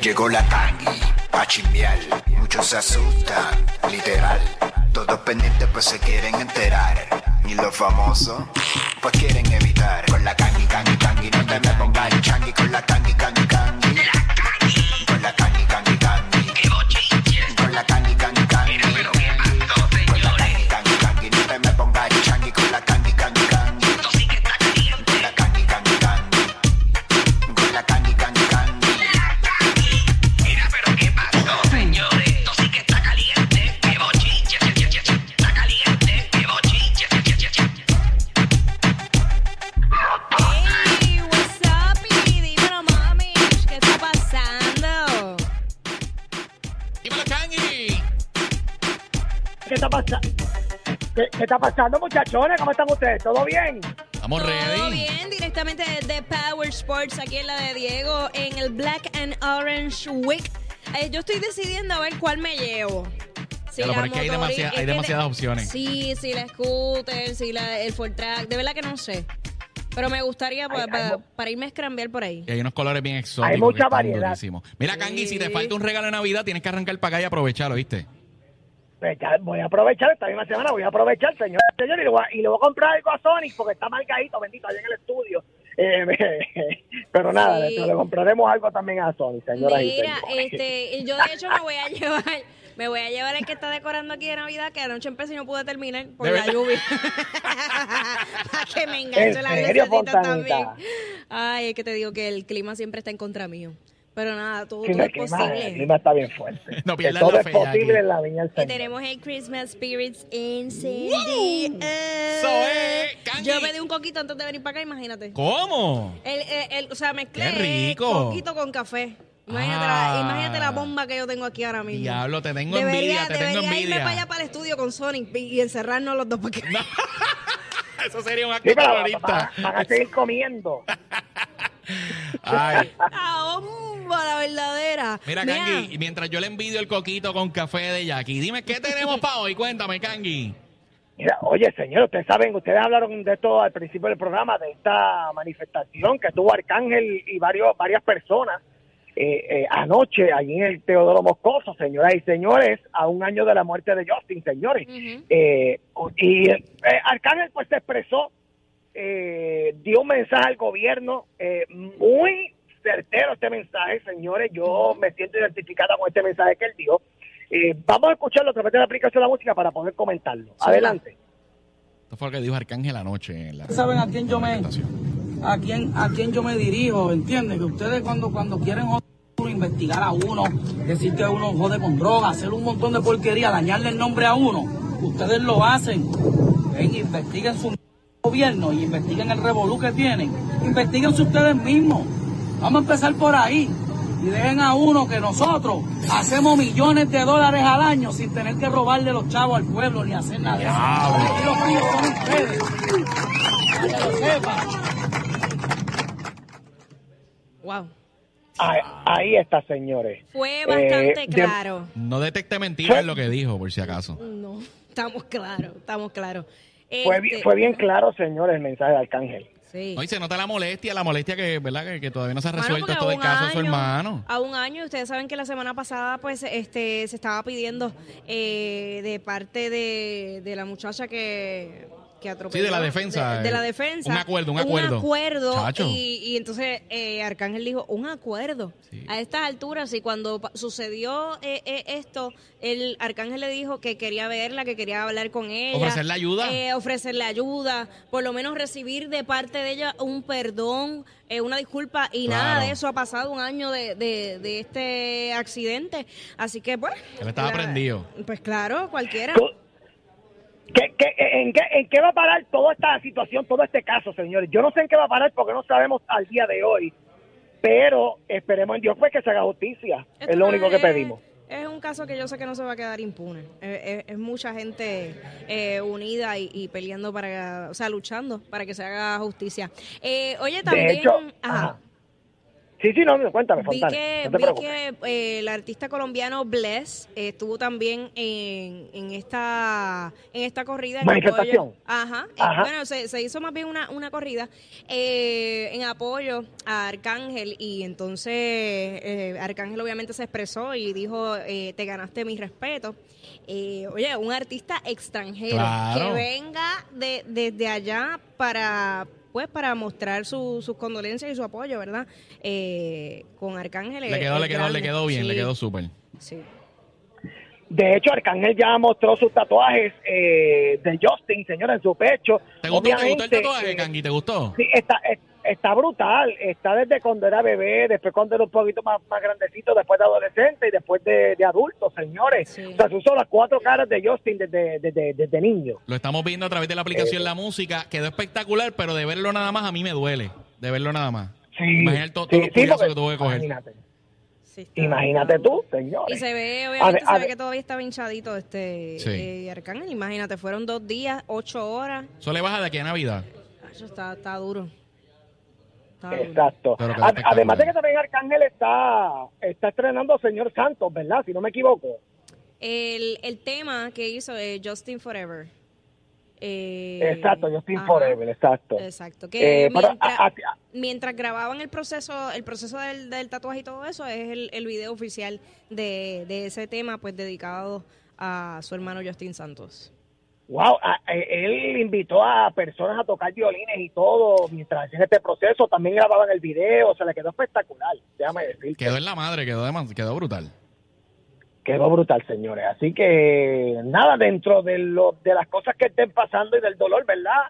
Llegó la tangi, pa' chimbiar. Muchos se asustan, literal. Todos pendientes pues se quieren enterar. Y los famosos, pues quieren evitar. Con la tangi, tangi, tangi, no te me pongas changi. Con la tangi, tangi, ¿Qué está pasando? ¿Qué, qué está pasando, muchachones? ¿Cómo están ustedes? ¿Todo bien? Estamos Todo ready. bien, directamente de Power Sports, aquí en la de Diego, en el Black and Orange Week. Eh, yo estoy decidiendo a ver cuál me llevo. Si Claro, pero es que hay demasiada- demasiadas de- opciones. Sí, si la scooter, si la, el Ford Track, de verdad que no sé. Pero me gustaría pues, Hay- hay para irme a scrambear por ahí. Y hay unos colores bien exóticos. Hay mucha variedad. Mira, Kangi, si te Sí. falta un regalo de Navidad, tienes que arrancar para acá y aprovecharlo, ¿viste? Pues ya voy a aprovechar esta misma semana, voy a aprovechar, señor, señor, y le voy a, y le voy a comprar algo a Sonic porque está marcadito, bendito, allá en el estudio. Eh, pero nada, Sí. le, le compraremos algo también a Sonic, señoras y Mira, señores. este, yo de hecho me voy a llevar, me voy a llevar el que está decorando aquí de Navidad, que anoche empecé y no pude terminar por ¿De la lluvia. Para que me enganche ¿En la serio, también. Ay, es que te digo que el clima siempre está en contra mío. Pero nada, todo, Sí, todo el, es clima, el posible. clima está bien fuerte. No Que pierdas todo la es fe ya posible aquí. en la viña del Y Señor. tenemos el Christmas Spirits es, Candy. Yo pedí un coquito antes de venir para acá, imagínate. ¿Cómo? El, el, el- o sea, mezclé ¡Qué rico! coquito con café. Imagínate, Ah. la, imagínate la bomba que yo tengo aquí ahora mismo. Diablo, te tengo debería, envidia, te tengo debería irme envidia. para allá para el estudio con Sonic y, y encerrarnos los dos porque Eso sería un acto Sí, pero terrorista. van, van a seguir comiendo. Ay. la verdadera. Mira, Kangi, y mientras yo le envidio el coquito con café de Jackie, dime, ¿qué tenemos para hoy? Cuéntame, Kangi. Mira, oye, señor, ustedes saben, ustedes hablaron de esto al principio del programa, de esta manifestación que tuvo Arcángel y varios, varias personas eh, eh, anoche allí en el Teodoro Moscoso, señoras y señores, a un año de la muerte de Justin, señores. Eh, y eh, Arcángel pues se expresó, eh, dio un mensaje al gobierno eh, muy certero este mensaje, señores. Yo me siento identificada con este mensaje que él dio. Eh, vamos a escucharlo a través de la aplicación de la música para poder comentarlo. Adelante. Esto fue lo que dijo Arcángel anoche en la saben a quién yo me a quién a quién yo me dirijo, ¿entiendes? Que ustedes cuando cuando quieren investigar a uno, decir que uno jode con droga, hacer un montón de porquería, dañarle el nombre a uno, ustedes lo hacen. Ven, investiguen su gobierno y investiguen el revolú que tienen. Investíguense ustedes mismos. Vamos a empezar por ahí. Y dejen a uno que nosotros hacemos millones de dólares al año sin tener que robarle los chavos al pueblo ni hacer nada de eso. Aquí los míos son ustedes. Para que lo sepan. Wow. Ahí, ahí está, señores. Fue bastante Eh, de- claro. No detecte mentiras en lo que dijo, por si acaso. No, estamos claros, estamos claros. Fue, Este, bien, fue bien claro, señores, el mensaje de Arcángel. Sí. No, y se nota la molestia, la molestia que, ¿verdad? Que, que todavía no se ha resuelto del un caso de su año- hermano. A un año, ustedes saben que la semana pasada pues este se estaba pidiendo eh, de parte de, de la muchacha que, que atropelló. Sí, de la defensa, De, de la eh, defensa. un acuerdo, un acuerdo. acuerdo, Chacho. y, y entonces eh, Arcángel dijo, un acuerdo. Sí. A estas alturas, y cuando sucedió eh, eh, esto, el Arcángel le dijo que quería verla, que quería hablar con ella. ¿Ofrecerle ayuda? Eh, ofrecerle ayuda, por lo menos recibir de parte de ella un perdón, eh, una disculpa y Claro. nada de eso ha pasado un año de, de, de este accidente. Así que, pues... Él estaba prendido. Pues claro, cualquiera. ¿Qué, qué, en, qué, ¿En qué va a parar toda esta situación, todo este caso, señores? Yo no sé en qué va a parar porque no sabemos al día de hoy, pero esperemos en Dios pues que se haga justicia. Esto es lo único que pedimos. Es un caso que yo sé que no se va a quedar impune. Es, es- es mucha gente eh, unida y, y peleando para, o sea, luchando para que se haga justicia. Eh, oye, también... De hecho, ajá. ajá. Sí, sí, no, cuéntame, Vi Fontana. que, no te vi que eh, el artista colombiano Bless eh, estuvo también en, en esta en esta corrida en Manifestación. apoyo- Ajá, eh, Ajá. bueno, se, se hizo más bien una, una corrida eh, en apoyo a Arcángel y entonces eh, Arcángel obviamente se expresó y dijo, eh, te ganaste mi respeto. Eh, oye, un artista extranjero Claro. que venga de, desde allá para pues para mostrar su- sus condolencias y su apoyo, ¿verdad? Eh, con Arcángel. Le quedó, le quedó, le quedó bien, le Sí, quedó súper. Sí. De hecho, Arcángel ya mostró sus tatuajes eh, de Justin, señora, en su pecho. ¿Te gustó, ¿te gustó el Obviamente, tatuaje, eh, Kangi? ¿Te gustó? Sí, está, es- está brutal. Está desde cuando era bebé, después cuando era un poquito más, más grandecito, después de adolescente y después de, de adulto, señores. Sí. O sea, se usó las cuatro caras de Justin desde, desde, desde niño. Lo estamos viendo a través de la aplicación La Música. Quedó espectacular, pero de verlo nada más a mí me duele. De verlo nada más. Sí, Imagínate todo, sí, porque- que tuvo que coger. Imagínate, tú, señores. Y se ve, obviamente, a se ve que todavía está hinchadito este Sí. eh, Arcángel. Imagínate, fueron dos días, ocho horas. Eso le baja de aquí a Navidad. Eso está, está duro. Exacto. Ad-. Además de que también Arcángel está, está estrenando Señor Santos, ¿verdad? Si no me equivoco. El, el tema que hizo eh, Justin Forever. Eh, Exacto, Justin ajá. Forever, exacto. Exacto. Que Eh, mientras, a- a- mientras grababan el proceso, el proceso del, del tatuaje y todo eso, es el, el video oficial de, de ese tema, pues dedicado a su hermano Justin Santos. Wow, él invitó a personas a tocar violines y todo mientras hacían este proceso. También grababan el video, se le quedó espectacular. Déjame decir. Quedó en la madre, quedó, de- quedó brutal. Quedó brutal, señores. Así que nada, dentro de, lo, de las cosas que estén pasando y del dolor, ¿verdad?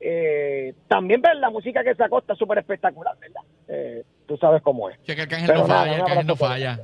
Eh, también ver la música que sacó está súper espectacular, ¿verdad? Eh, tú sabes cómo es. Que Pero no nada, falla, no falla.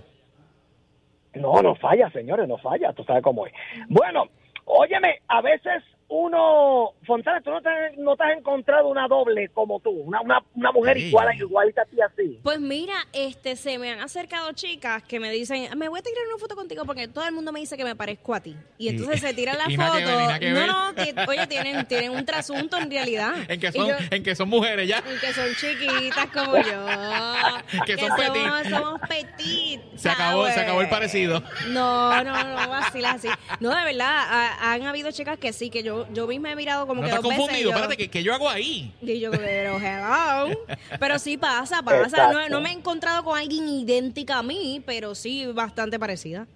No, no falla, señores, no falla, tú sabes cómo es. Bueno, óyeme, a veces uno, Fontana, tú no te, no te has encontrado una doble como tú, una, una, una mujer Sí. igual, igualita a ti así. Pues mira, este se me han acercado chicas que me dicen, me voy a tirar una foto contigo porque todo el mundo me dice que me parezco a ti. Y entonces se tiran la foto. que ver, que no, no, ti- oye, tienen, tienen un trasunto en realidad. En que son, yo- en que son mujeres ya. y que son chiquitas como yo. Que son somos, petit. somos petit. Se acabó, se acabó el parecido. No, no, no, vacilar así. No, de verdad, ha- han habido chicas que sí, que yo, yo misma he mirado como No que estás dos veces. confundido. yo- Espérate, ¿qué, qué yo hago ahí? y yo, pero hello. Pero sí pasa, pasa. No, no me he encontrado con alguien idéntica a mí, pero sí bastante parecida.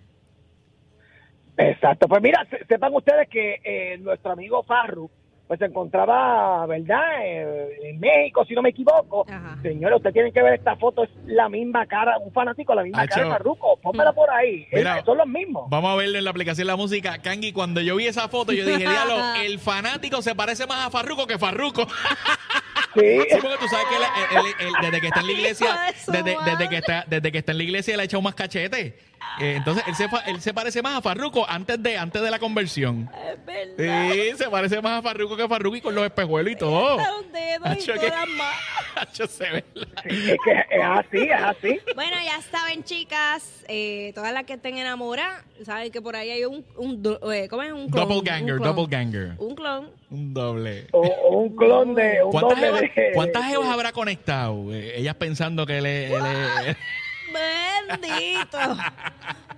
Exacto, pues mira, se- sepan ustedes que eh, nuestro amigo Farru, pues se encontraba, ¿verdad? Eh, en México, si no me equivoco. Ajá. Señores, ustedes tienen que ver esta foto, es la misma cara, un fanático, la misma Acho. cara de Farruko. Pónmela por ahí, Mira. Es- son los mismos. Vamos a verlo en la aplicación La Música. Kangi, cuando yo vi esa foto, yo dije, diablo, el fanático se parece más a Farruco que Farruco. Sí, Sí, porque tú sabes que él- él- él- desde que está en la iglesia, desde, desde que está, desde que está en la iglesia le ha echado más cachete. Eh, entonces él se, fa- él se parece más a Farruco antes de, antes de la conversión. Es verdad. Sí, se parece más a Farruco que Farruco y con los espejuelos y todo. Y que- se ve la- es que es así, es así. Bueno, ya saben, chicas, eh, todas las que estén enamoradas, saben que por ahí hay un, un eh, ¿cómo es? Un clon, Doppelganger, un clon. doppelganger. Un clon. Un doble. O, o un clon de... Un ¿Cuántas doble jevas, de- cuántas jevas habrá conectado? Eh, ellas pensando que él es... él es- Bendito.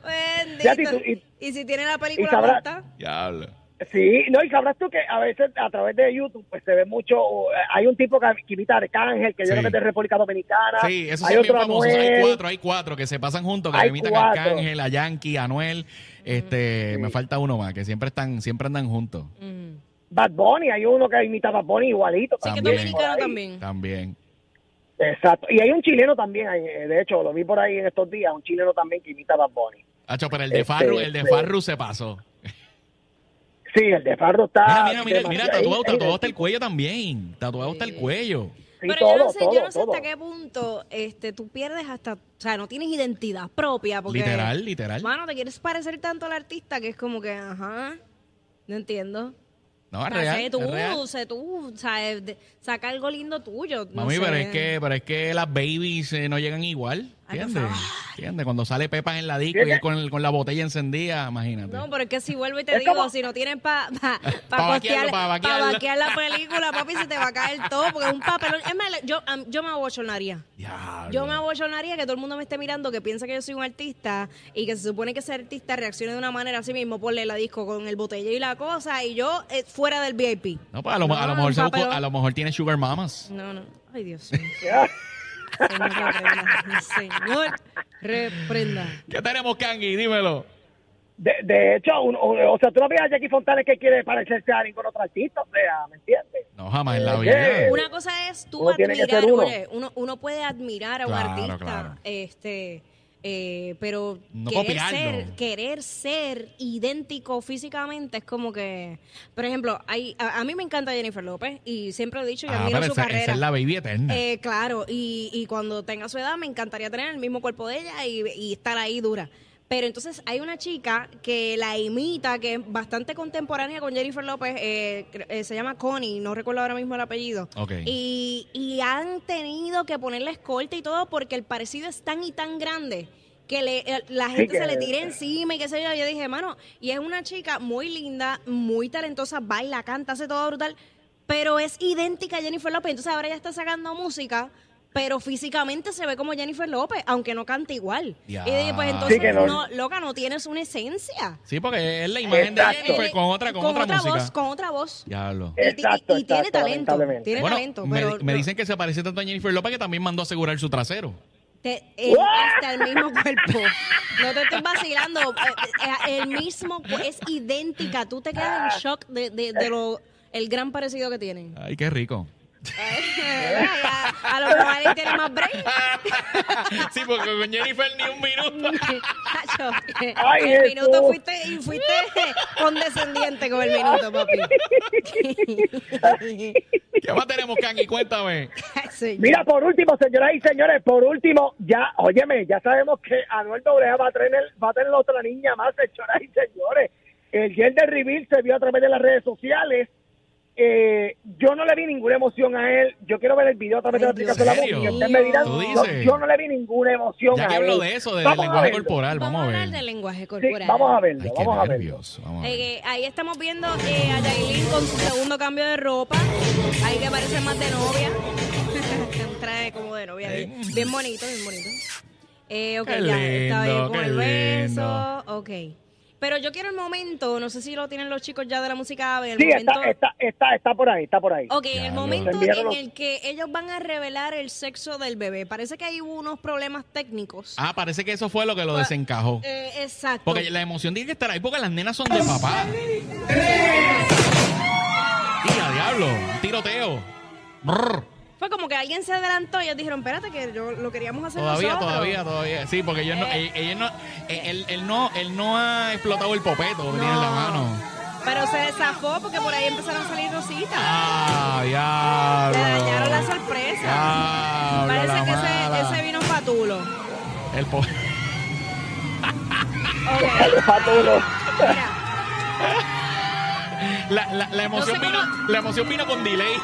Bendito. Ya, y tú- y- y, si tiene la película puesta, Diablo. Sí, no, y sabrás tú que a veces a través de YouTube pues se ve mucho, eh, hay un tipo que, que imita a Arcángel, que yo creo que es de República Dominicana. Sí, esos hay son bien otro famosos. Hay cuatro, hay cuatro que se pasan juntos, que Hay imitan a. Arcángel, a Yankee, a Anuel. Este, Sí. me falta uno más, que siempre están, siempre andan juntos. mm. Bad Bunny, hay uno que imita a Bad Bunny igualito. sí que También. dominicano también. También. Exacto. Y hay un chileno también, eh, de hecho, lo vi por ahí en estos días, un chileno también que imita a Bad Bunny. Hacho, pero el de Este, Farru, el de. Farru se pasó. Sí, el de Farro está... Mira, mira, mira, tatuado, tatuado hasta el cuello también. Tatuado hasta el cuello. Sí, Pero todo, yo no sé, todo, yo no sé todo. hasta qué punto este, tú pierdes hasta, o sea, no tienes identidad propia. Porque, Literal, literal. Mano, te quieres parecer tanto al artista que es como que, ajá, no entiendo. No, es real, sé tú, es real. sé tú, ¿sabes? De- saca algo lindo tuyo. no Mami, sé. pero es que, pero es que las babies eh, no llegan igual, ¿entiendes? favor. ¿Entiendes? Cuando sale Pepas en la disco y él con, el- con la botella encendida, imagínate. No, pero es que si vuelvo y te Es digo, como- si no tienes para pa, pa, Pa' vaquearlo, pa' pa' vaquearlo. vaquear la película, papi, se te va a caer todo, porque es un papelón. Es más, yo, am- yo me abochornaría. Diablo. Yo me abochonaría que todo el mundo me esté mirando, que piensa que yo soy un artista y que se supone que ese artista reaccione de una manera así mismo, ponle la disco con el botella y la cosa, y yo eh, fuera del VIP. No, pues a lo, a lo No, mejor se buscó- papelón. a lo mejor tiene Sugar Mamas. No, no. Ay, Dios mío. Señor, reprenda. Señor, reprenda. ¿Qué tenemos, Kangi? Dímelo. De, de hecho, uno- o sea, tú no ves a Jackie Fontana que quiere parecerse a ningún otro artista, o sea, ¿me entiendes? No, jamás en la ¿Qué? vida. Una cosa es tú Uno tiene que admirar, ser uno. oye, uno, uno puede admirar a un Claro, artista, claro. este, eh, pero No querer copiarlo. ser, querer ser idéntico físicamente es como que, por ejemplo, hay, a, a mí me encanta Jennifer López y siempre he dicho y Ah, admiro su esa, carrera. esa es la baby eterna. Eh, claro, y, y cuando tenga su edad me encantaría tener el mismo cuerpo de ella y, y estar ahí dura. Pero entonces hay una chica que la imita, que es bastante contemporánea con Jennifer López, eh, cre- eh, se llama Connie, no recuerdo ahora mismo el apellido. Ok. Y, y han tenido que ponerle escolta y todo porque el parecido es tan y tan grande que le, eh, la gente se le tira encima y qué sé yo. Yo dije, mano, y es una chica muy linda, muy talentosa, baila, canta, hace todo brutal, pero es idéntica a Jennifer López. Entonces ahora ella está sacando música, pero físicamente se ve como Jennifer López, aunque no canta igual. Diablo. Y dije, pues entonces, Sí, que no- no, loca, no tienes una esencia. Sí, porque es la imagen de. Jennifer con otra, con, otra, música. voz, con otra voz. Diablo. Y, Exacto, y tiene exacto, talento, tiene Bueno, talento, me, pero me no. dicen que se parece tanto a Jennifer López que también mandó a asegurar su trasero. Te- el- hasta el mismo cuerpo. No te estoy vacilando. eh, eh, El mismo, es idéntica. Tú te quedas en shock de, de, de lo, el gran parecido que tienen. Ay, qué rico. A, a lo mejor él tiene más brain. sí, porque con Jennifer ni un minuto. Chacho, Ay, el minuto fuiste y fuiste condescendiente con el minuto, papi. ¿Qué más tenemos, Kangi? Cuéntame. Mira, por último, señoras y señores, por último, ya, óyeme, ya sabemos que Anuel Doblea va a tener, va a tener otra niña más, señoras y señores. El gender reveal se vio a través de las redes sociales. Eh, yo no le vi ninguna emoción a él. Yo quiero ver el video a través de la aplicación de la música. Ustedes me dirán, ¿Tú yo, no le vi ninguna emoción Ya a que él. hablo de eso, del Vamos lenguaje verlo. corporal, Vamos vamos a a hablar ver. del lenguaje Sí, corporal. vamos a verlo, Ay, vamos a verlo. Vamos a. Eh, ahí estamos viendo eh, a Yailin con su segundo cambio de ropa. Ahí que parece más de novia. Un traje como de novia. Bien, bien bonito, bien bonito. Eh, ok, Qué ya está ahí lindo, con el beso. lindo. Ok. Pero yo quiero el momento, no sé si lo tienen los chicos ya de la música ave, el Sí, momento. está, está, está, está por ahí, está por ahí. Ok, el momento en los- el que ellos van a revelar el sexo del bebé. Parece que hay unos problemas técnicos. Ah, parece que eso fue lo que lo desencajó. Eh, exacto. Porque la emoción tiene que estar ahí porque las nenas son de papá. A diablo, tiroteo. Brr. Fue como que alguien se adelantó y ellos dijeron, espérate que yo lo queríamos hacer Todavía, nosotros. todavía, todavía. Sí, porque ellos no, Eh. eh, ellos no, eh, él, él no, él no ha explotado el popeto que tiene en la mano. Pero se le zafó porque por ahí empezaron a salir rositas. Ah, Le diablo. dañaron la sorpresa. Diablo, Parece la que mala. ese, ese vino patulo. El po- Ok. Patulo. Mira, la, la, la emoción No sé vino, cómo- la emoción vino con delay.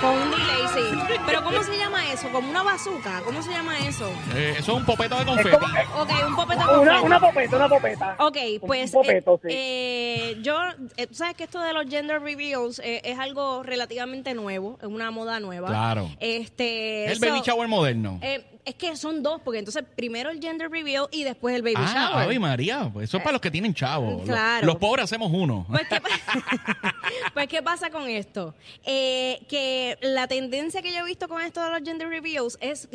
con un delay, sí. Pero ¿cómo se llama eso? Como una bazooka. ¿Cómo se llama eso? Eh, eso es un popeto de confeti. como, eh, Ok, un popeta con una, frente. una popeta, una popeta. Ok, Un pues popeto, eh, sí. eh, yo, eh, tú sabes que esto de los gender reveals eh, es algo relativamente nuevo, es una moda nueva. Claro. Este, el so, baby shower moderno. eh, es que son dos, porque entonces primero el gender reveal y después el baby ah, shower. Ave María, pues eso es para los que tienen chavos. Los- Claro. Los, pobres hacemos uno. Pues ¿qué, pa- pues, ¿qué pasa con esto? Eh, que la tendencia que yo he visto con esto de los gender reveals es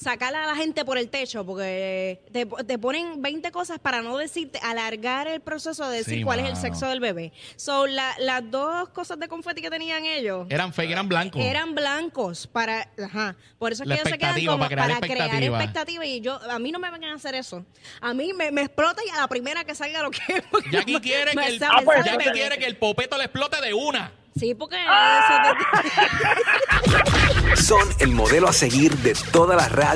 sacar a la gente por el techo, porque te, te ponen 20 cosas para no decirte, alargar el proceso de decir Sí, cuál es el sexo del bebé. So, la- las dos cosas de confeti que tenían ellos Eran fake, eran blancos. eran blancos para, ajá, por eso es La que ellos se quedan expectativa, como para crear para crear expectativa. expectativa y yo, a mí no me vengan a hacer eso. A mí me, me explota y a la primera que salga lo que Jackie me- quiere, que el, Ah, pues, Jackie quiere que el popeto le explote de una. Sí, porque ¡Ah! eso te- Son el modelo a seguir de toda la radio